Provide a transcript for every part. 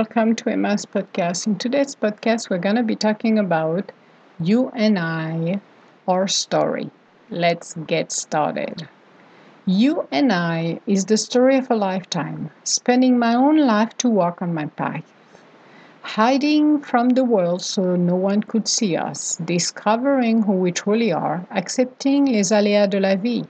welcome to Emma's podcast. In today's podcast, we're going to be talking about you and I, our story. Let's get started. You and I is the story of a lifetime, spending my own life to walk on my path, hiding from the world so no one could see us, discovering who we truly are, accepting les aléas de la vie,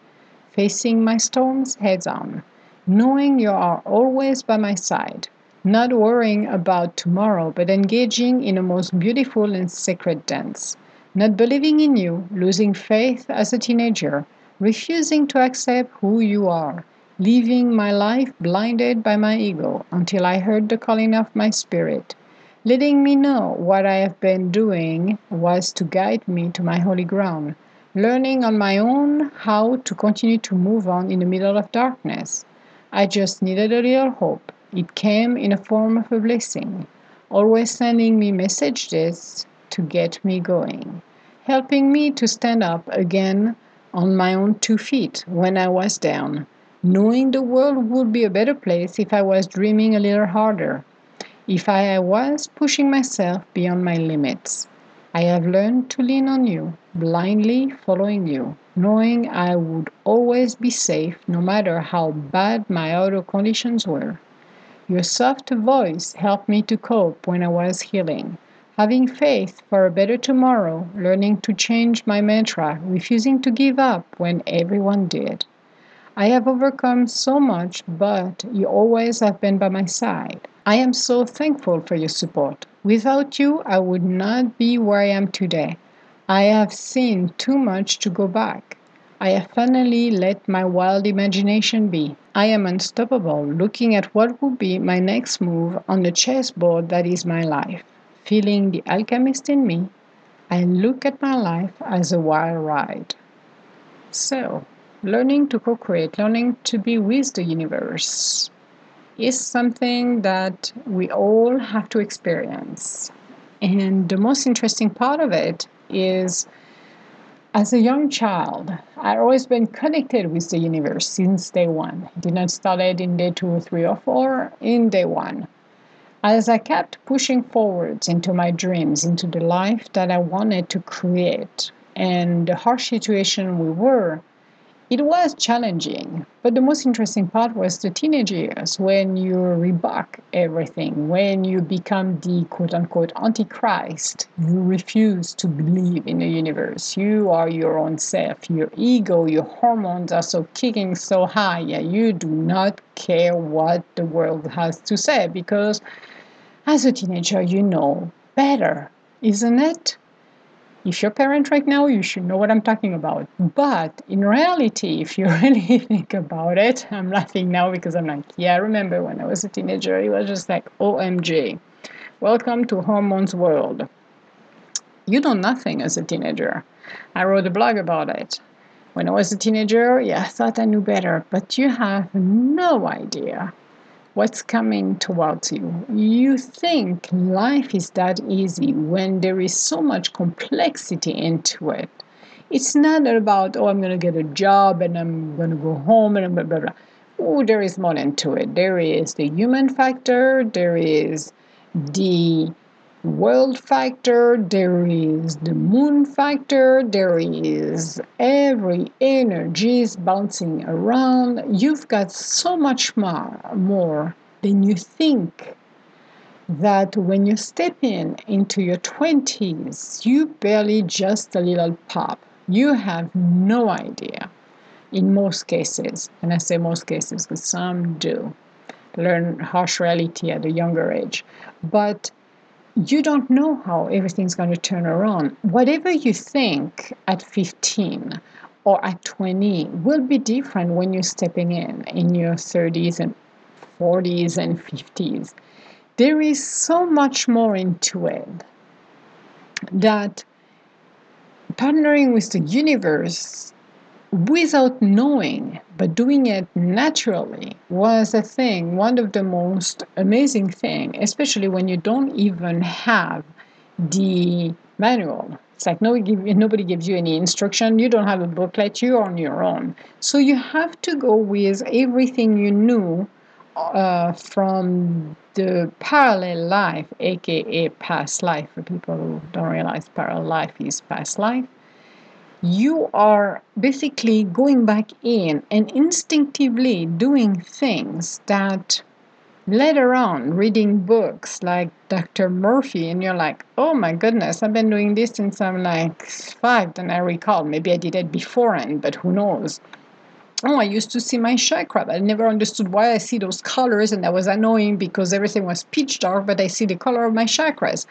facing my storms heads on knowing you are always by my side, not worrying about tomorrow, but engaging in a most beautiful and sacred dance, not believing in you, losing faith as a teenager, refusing to accept who you are, living my life blinded by my ego until I heard the calling of my spirit, letting me know what I have been doing was to guide me to my holy ground, learning on my own how to continue to move on in the middle of darkness. I just needed a little hope. It came in the form of a blessing, always sending me messages to get me going, helping me to stand up again on my own two feet when I was down, knowing the world would be a better place if I was dreaming a little harder, if I was pushing myself beyond my limits. I have learned to lean on you, blindly following you, knowing I would always be safe no matter how bad my outer conditions were. Your soft voice helped me to cope when I was healing. Having faith for a better tomorrow, learning to change my mantra, refusing to give up when everyone did. I have overcome so much, but you always have been by my side. I am so thankful for your support. Without you, I would not be where I am today. I have seen too much to go back. I have finally let my wild imagination be. I am unstoppable, looking at what will be my next move on the chessboard that is my life. Feeling the alchemist in me, I look at my life as a wild ride. So, learning to co create, learning to be with the universe is something that we all have to experience. And the most interesting part of it is as a young child, I'd always been connected with the universe since day one. It did not start in day two, three, or four, in day one. As I kept pushing forwards into my dreams, into the life that I wanted to create, and the harsh situation we were, it was challenging, but the most interesting part was the teenage years when you rebuck everything, when you become the quote unquote antichrist. You refuse to believe in the universe. You are your own self. Your ego, your hormones are so kicking so high. Yeah, you do not care what the world has to say because as a teenager, you know better, isn't it? If you're a parent right now, you should know what I'm talking about. But in reality, if you really think about it, I'm laughing now because I'm like, yeah, I remember when I was a teenager, it was just like, OMG, welcome to hormones world. You know nothing as a teenager. I wrote a blog about it. When I was a teenager, yeah, I thought I knew better, but you have no idea what's coming towards you. You think life is that easy when there is so much complexity into it. It's not about, oh, I'm going to get a job and I'm going to go home and blah, blah, blah. Oh, there is more into it. There is the human factor, there is the world factor, there is the moon factor, there is every energy is bouncing around. You've got so much more, more than you think that when you step in into your 20s, you barely just a little pop. You have no idea in most cases, and I say most cases because some do learn harsh reality at a younger age. But you don't know how everything's going to turn around. Whatever you think at 15 or at 20 will be different when you're stepping in in your 30s and 40s and 50s. There is so much more into it that partnering with the universe without knowing, but doing it naturally was a thing, one of the most amazing thing, especially when you don't even have the manual. It's like nobody, give, nobody gives you any instruction. You don't have a booklet. You're on your own. So you have to go with everything you knew uh, from the parallel life, aka past life, for people who don't realize parallel life is past life, you are basically going back in and instinctively doing things that later on reading books like Dr. Murphy, and you're like, oh my goodness, I've been doing this since I'm like five, and I recall. Maybe I did it beforehand, but who knows? Oh, I used to see my chakra. but I never understood why I see those colors, and that was annoying because everything was pitch dark, but I see the color of my chakras.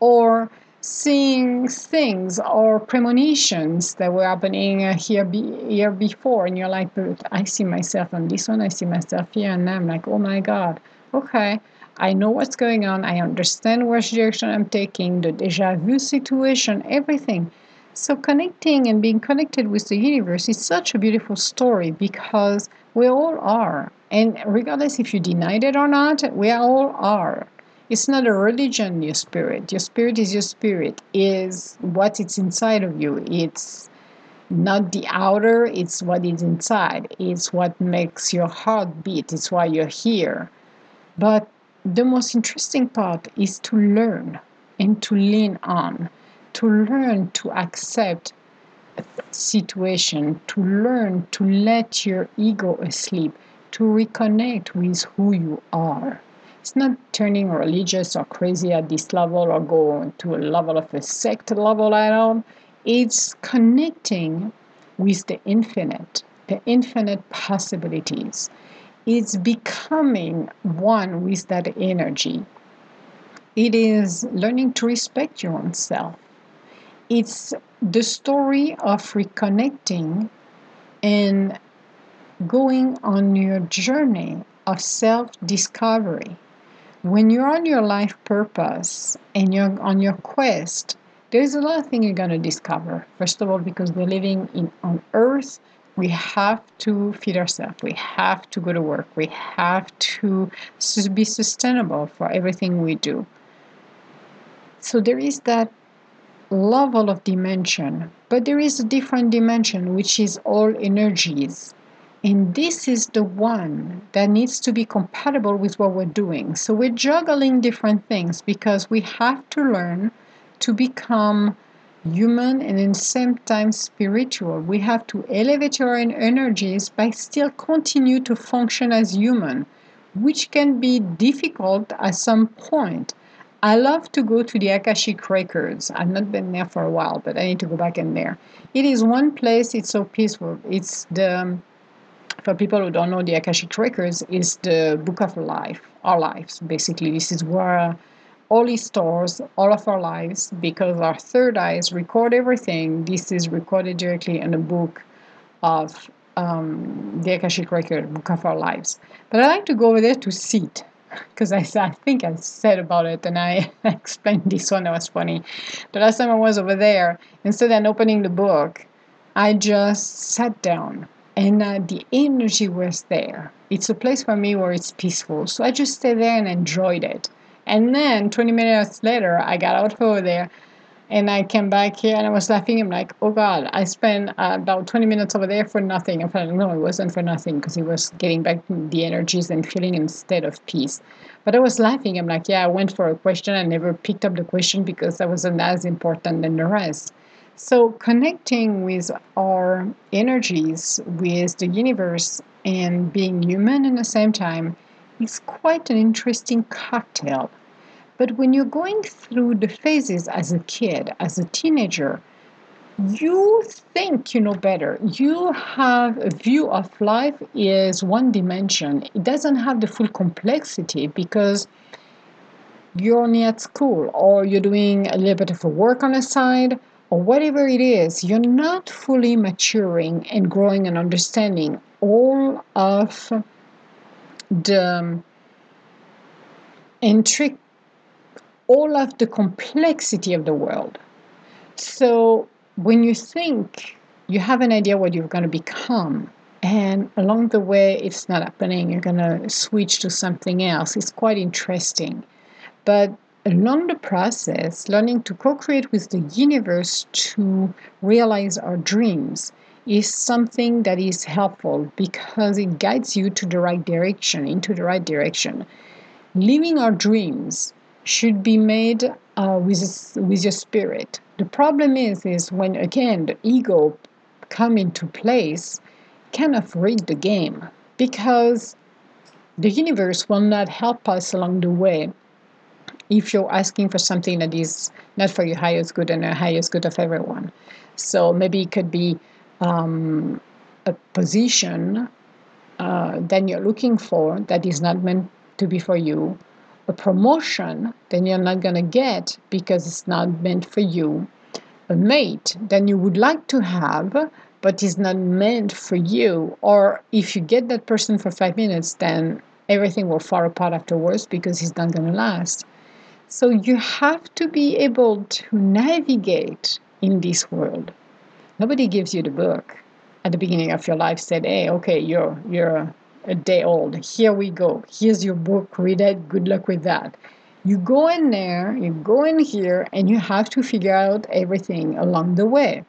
Or seeing things or premonitions that were happening uh, here be, here before and you're like i see myself on this one i see myself here and i'm like oh my god okay i know what's going on i understand which direction i'm taking the deja vu situation everything. So connecting and being connected with the universe is such a beautiful story because we all are and regardless if you denied it or not we all are it's not a religion, your spirit. Your spirit is your spirit, is what it's inside of you. It's not the outer, it's what is inside. It's what makes your heart beat. It's why you're here. But the most interesting part is to learn and to lean on, to learn to accept a situation, to learn to let your ego asleep, to reconnect with who you are. It's not turning religious or crazy at this level or go to a level of a sect level at all. It's connecting with the infinite, the infinite possibilities. It's becoming one with that energy. It is learning to respect your own self. It's the story of reconnecting and going on your journey of self discovery when you're on your life purpose and you're on your quest, there's a lot of things you're going to discover. First of all, because we're living in on Earth, we have to feed ourselves. We have to go to work. We have to be sustainable for everything we do. So there is that level of dimension, but there is a different dimension, which is all energies. And this is the one that needs to be compatible with what we're doing. So we're juggling different things because we have to learn to become human and in the same time spiritual. We have to elevate our own energies by still continue to function as human, which can be difficult at some point. I love to go to the Akashic Records. I've not been there for a while, but I need to go back in there. It is one place, it's so peaceful. It's the um, for people who don't know the Akashic Records, is the book of life, our lives. Basically, this is where all it stores all of our lives because our third eyes record everything. This is recorded directly in the book of um, the Akashic Record, book of our lives. But I like to go over there to see it because I, I think I said about it and I explained this one that was funny. The last time I was over there, instead of opening the book, I just sat down and uh, the energy was there. It's a place for me where it's peaceful. So I just stayed there and enjoyed it. And then 20 minutes later, I got out over there and I came back here and I was laughing. I'm like, oh God, I spent uh, about 20 minutes over there for nothing. I thought, no, it wasn't for nothing because it was getting back the energies and feeling in a state of peace. But I was laughing. I'm like, yeah, I went for a question. I never picked up the question because that wasn't as important than the rest. So, connecting with our energies, with the universe, and being human in the same time is quite an interesting cocktail. But when you're going through the phases as a kid, as a teenager, you think you know better. You have a view of life is one dimension. It doesn't have the full complexity because you're only at school or you're doing a little bit of a work on the side or whatever it is, you're not fully maturing and growing and understanding all of the um, intric all of the complexity of the world. So when you think you have an idea what you're going to become, and along the way it's not happening, you're going to switch to something else. It's quite interesting. But along the process, learning to co create with the universe to realize our dreams is something that is helpful because it guides you to the right direction, into the right direction. Living our dreams should be made uh, with with your spirit. The problem is, is when again the ego come into place, kind of read the game because the universe will not help us along the way if you're asking for something that is not for your highest good and the highest good of everyone. So maybe it could be um, a position uh, that you're looking for that is not meant to be for you, a promotion then you're not going to get because it's not meant for you, a mate then you would like to have but is not meant for you, or if you get that person for five minutes, then everything will fall apart afterwards because he's not going to last. So you have to be able to navigate in this world. Nobody gives you the book at the beginning of your life said, "Hey, okay, you're you're a day old. Here we go. Here's your book. Read it. Good luck with that." You go in there, you go in here, and you have to figure out everything along the way.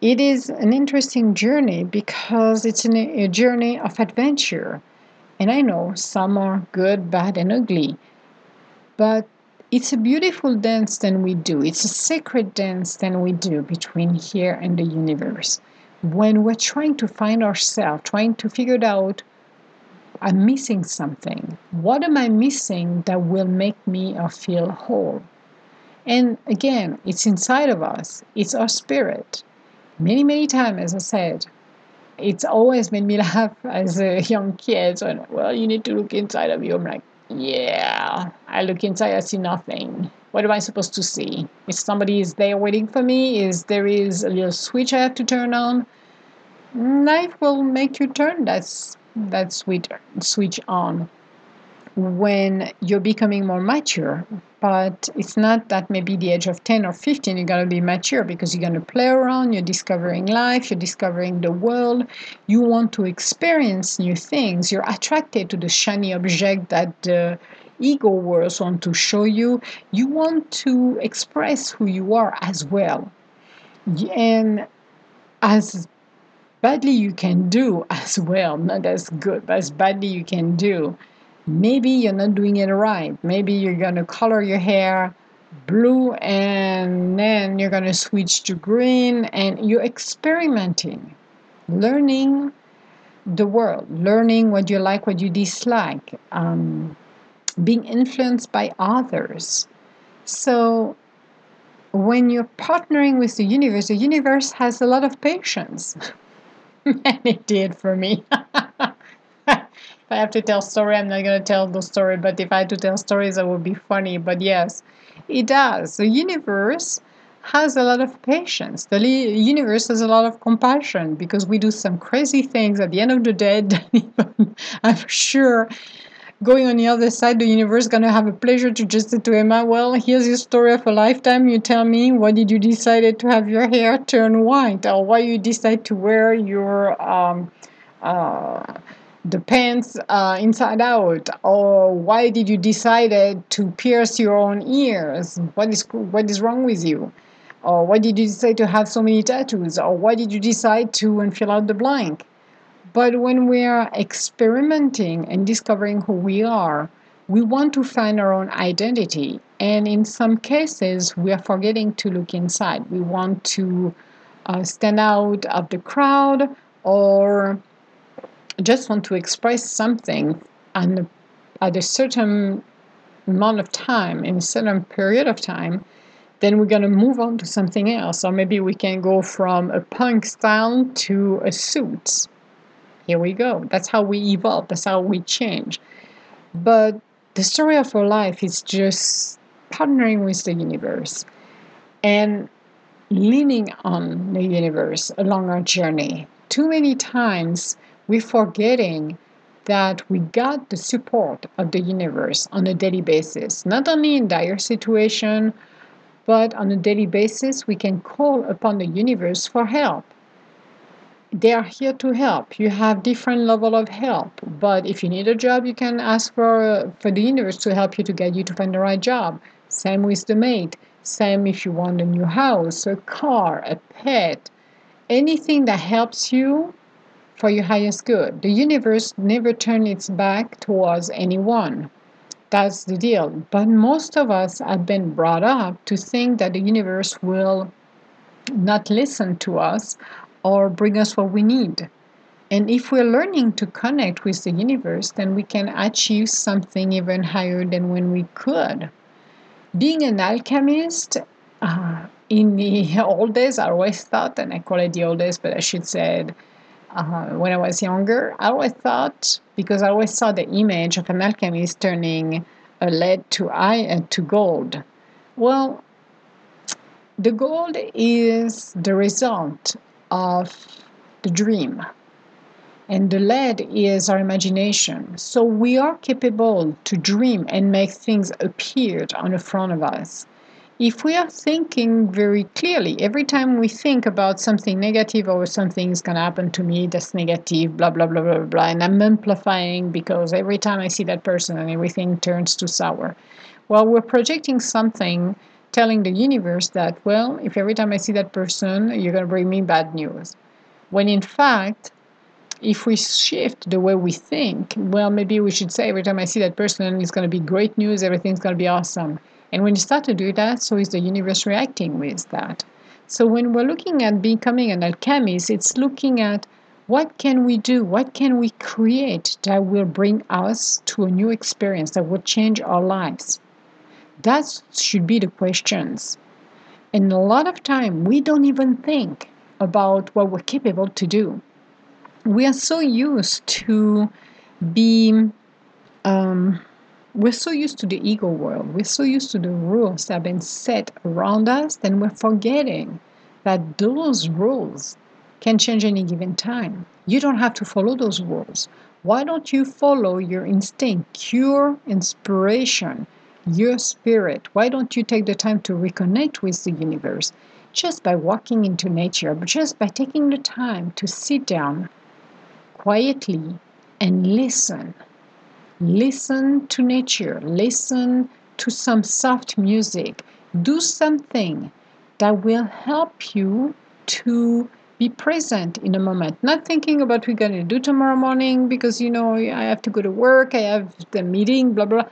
It is an interesting journey because it's an, a journey of adventure. And I know some are good, bad, and ugly. But it's a beautiful dance that we do. It's a sacred dance that we do between here and the universe. When we're trying to find ourselves, trying to figure out, I'm missing something. What am I missing that will make me feel whole? And again, it's inside of us. It's our spirit. Many, many times, as I said, it's always made me laugh as a young kid. So, well, you need to look inside of you. I'm like, yeah, I look inside, I see nothing. What am I supposed to see? If somebody is there waiting for me, is there is a little switch I have to turn on? Life will make you turn that that switch switch on when you're becoming more mature. But it's not that maybe the age of 10 or 15 you're going to be mature because you're going to play around, you're discovering life, you're discovering the world, you want to experience new things, you're attracted to the shiny object that the ego worlds want to show you, you want to express who you are as well. And as badly you can do as well, not as good, but as badly you can do maybe you're not doing it right. Maybe you're going to color your hair blue and then you're going to switch to green and you're experimenting, learning the world, learning what you like, what you dislike, um, being influenced by others. So when you're partnering with the universe, the universe has a lot of patience. and it did for me. if I have to tell story, I'm not to tell the story. But if I had to tell stories, it would be funny. But yes, it does. The universe has a lot of patience. The universe has a lot of compassion because we do some crazy things at the end of the day. I'm sure going on the other side, the universe to have a pleasure to just say to Emma, well, here's your story of a lifetime. You tell me, why did you decide to have your hair turn white? Or why you decide to wear your... Um, uh, the pants uh, inside out or why did you decide to pierce your own ears? What is what is wrong with you? Or why did you decide to have so many tattoos? Or why did you decide to and fill out the blank? But when we are experimenting and discovering who we are we want to find our own identity. And in some cases we are forgetting to look inside. We want to uh, stand out of the crowd or just want to express something and at a certain amount of time in a certain period of time then we're going to move on to something else. Or maybe we can go from a punk style to a suit. Here we go. That's how we evolve. That's how we change. But the story of our life is just partnering with the universe and leaning on the universe along our journey. Too many times we're forgetting that we got the support of the universe on a daily basis, not only in dire situation, but on a daily basis, we can call upon the universe for help. They are here to help. You have different level of help, but if you need a job, you can ask for for the universe to help you to get you to find the right job. Same with the mate. Same if you want a new house, a car, a pet, anything that helps you for your highest good. The universe never turns its back towards anyone. That's the deal. But most of us have been brought up to think that the universe will not listen to us or bring us what we need. And if we're learning to connect with the universe, then we can achieve something even higher than when we could. Being an alchemist, uh, in the old days, I always thought, and I call it the old days, but I should say uh, when I was younger, I always thought, because I always saw the image of an alchemist turning a lead to iron uh, to gold. Well, the gold is the result of the dream and the lead is our imagination. So we are capable to dream and make things appear on the front of us. If we are thinking very clearly, every time we think about something negative or something is going to happen to me that's negative, blah, blah, blah, blah, blah, and I'm amplifying because every time I see that person and everything turns to sour. Well, we're projecting something telling the universe that, well, if every time I see that person, you're going to bring me bad news. When in fact, if we shift the way we think, well, maybe we should say every time I see that person, it's going to be great news, everything's going to be awesome. And when you start to do that, so is the universe reacting with that. So when we're looking at becoming an alchemist, it's looking at what can we do, what can we create that will bring us to a new experience that will change our lives. That should be the questions. And a lot of time we don't even think about what we're capable to do we are so used to being um, we're so used to the ego world. We're so used to the rules that have been set around us then we're forgetting that those rules can change any given time. You don't have to follow those rules. Why don't you follow your instinct your inspiration your spirit? Why don't you take the time to reconnect with the universe? Just by walking into nature but just by taking the time to sit down quietly and listen. Listen to nature, listen to some soft music. Do something that will help you to be present in a moment, not thinking about what we're going to do tomorrow morning because you know I have to go to work, I have the meeting, blah blah.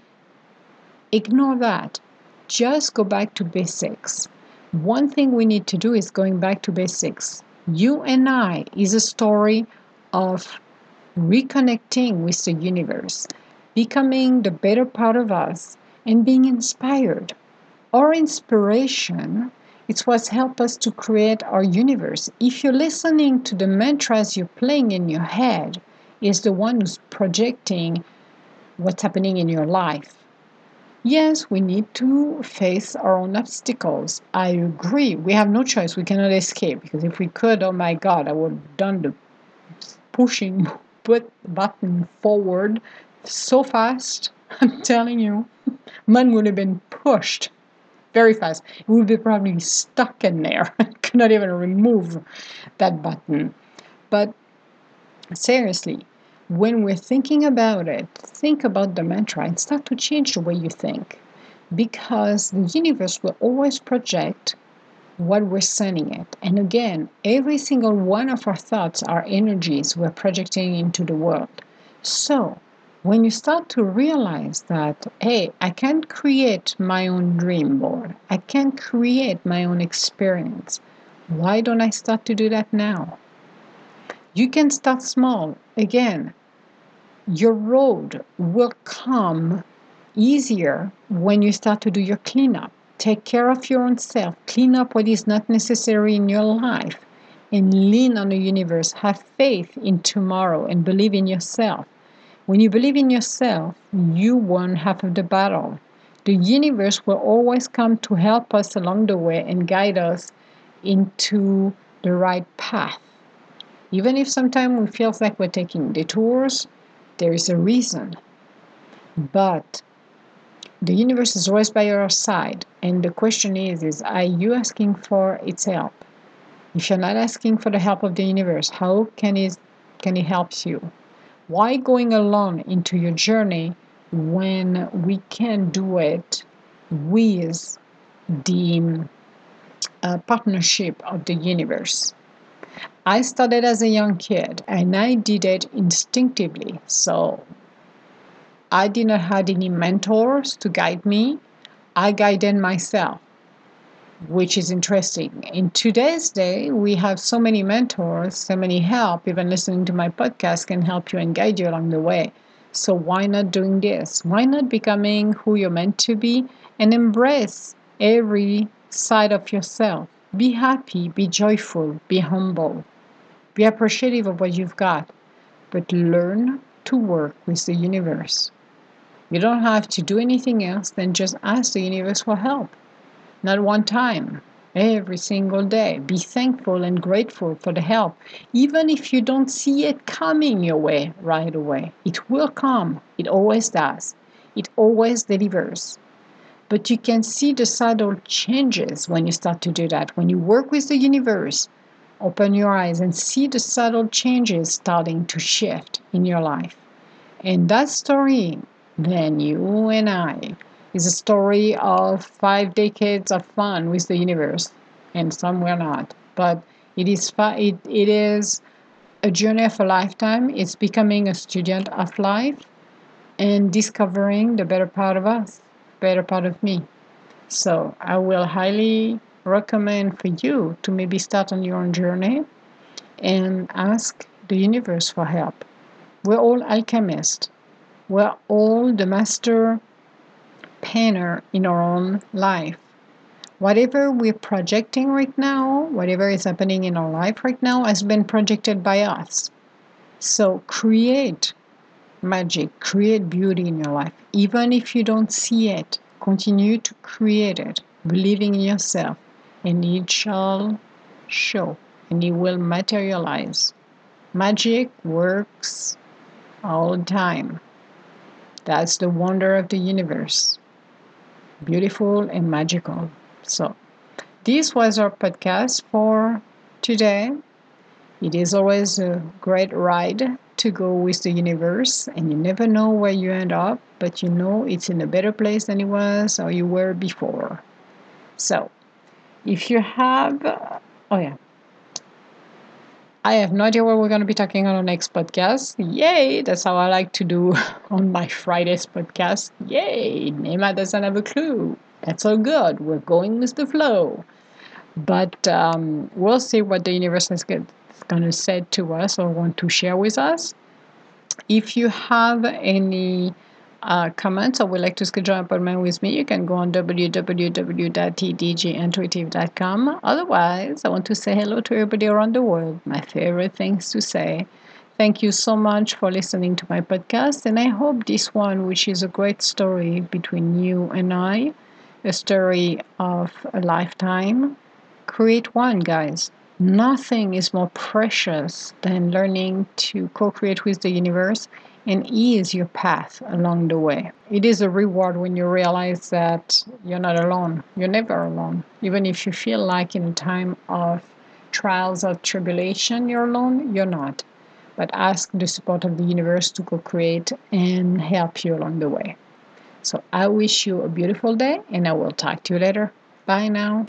Ignore that. Just go back to basics. One thing we need to do is going back to basics. You and I is a story of reconnecting with the universe, becoming the better part of us, and being inspired. Our inspiration it's what helps us to create our universe. If you're listening to the mantras you're playing in your head, is the one who's projecting what's happening in your life. Yes, we need to face our own obstacles. I agree. We have no choice. We cannot escape because if we could, oh my God, I would have done the pushing put the button forward so fast, I'm telling you, mine would have been pushed very fast. It would be probably stuck in there. I could not even remove that button. But seriously, when we're thinking about it, think about the mantra and start to change the way you think. Because the universe will always project what we're sending it. And again, every single one of our thoughts are energies we're projecting into the world. So, when you start to realize that, hey, I can create my own dream board, I can create my own experience, why don't I start to do that now? You can start small. Again, your road will come easier when you start to do your cleanup Take care of your own self. Clean up what is not necessary in your life. And lean on the universe. Have faith in tomorrow and believe in yourself. When you believe in yourself, you won half of the battle. The universe will always come to help us along the way and guide us into the right path. Even if sometimes we feel like we're taking detours, there is a reason. But the universe is always by your side and the question is is are you asking for its help if you're not asking for the help of the universe how can it can it help you why going alone into your journey when we can do it with the uh, partnership of the universe I started as a young kid and I did it instinctively. So I did not have any mentors to guide me. I guided myself, which is interesting. In today's day, we have so many mentors, so many help. Even listening to my podcast can help you and guide you along the way. So why not doing this? Why not becoming who you're meant to be and embrace every side of yourself? Be happy, be joyful, be humble, be appreciative of what you've got, but learn to work with the universe. You don't have to do anything else than just ask the universe for help. Not one time, every single day. Be thankful and grateful for the help, even if you don't see it coming your way right away. It will come, it always does, it always delivers. But you can see the subtle changes when you start to do that. When you work with the universe, open your eyes and see the subtle changes starting to shift in your life. And that story, then you and I, is a story of five decades of fun with the universe, and some were not. But it is it, it is a journey of a lifetime. It's becoming a student of life and discovering the better part of us, better part of me. So I will highly recommend for you to maybe start on your own journey and ask the universe for help. We're all alchemists. We're all the master painter in our own life. Whatever we're projecting right now, whatever is happening in our life right now, has been projected by us. So create magic, create beauty in your life. Even if you don't see it, continue to create it, believing in yourself, and it shall show and it will materialize. Magic works all the time. That's the wonder of the universe. Beautiful and magical. So, this was our podcast for today. It is always a great ride to go with the universe, and you never know where you end up, but you know it's in a better place than it was or you were before. So, if you have, oh yeah, I have no idea what we're going to be talking on our next podcast. Yay! That's how I like to do on my Fridays podcast. Yay! Emma doesn't have a clue. That's all good. We're going with the flow. But um, we'll see what the universe is going to say to us or want to share with us. If you have any uh, comments or would like to schedule an appointment with me, you can go on www.tdgintuitive.com. Otherwise, I want to say hello to everybody around the world. My favorite things to say. Thank you so much for listening to my podcast, and I hope this one, which is a great story between you and I, a story of a lifetime, create one, guys. Nothing is more precious than learning to co create with the universe and ease your path along the way. It is a reward when you realize that you're not alone. You're never alone. Even if you feel like in a time of trials or tribulation you're alone, you're not. But ask the support of the universe to co create and help you along the way. So I wish you a beautiful day and I will talk to you later. Bye now.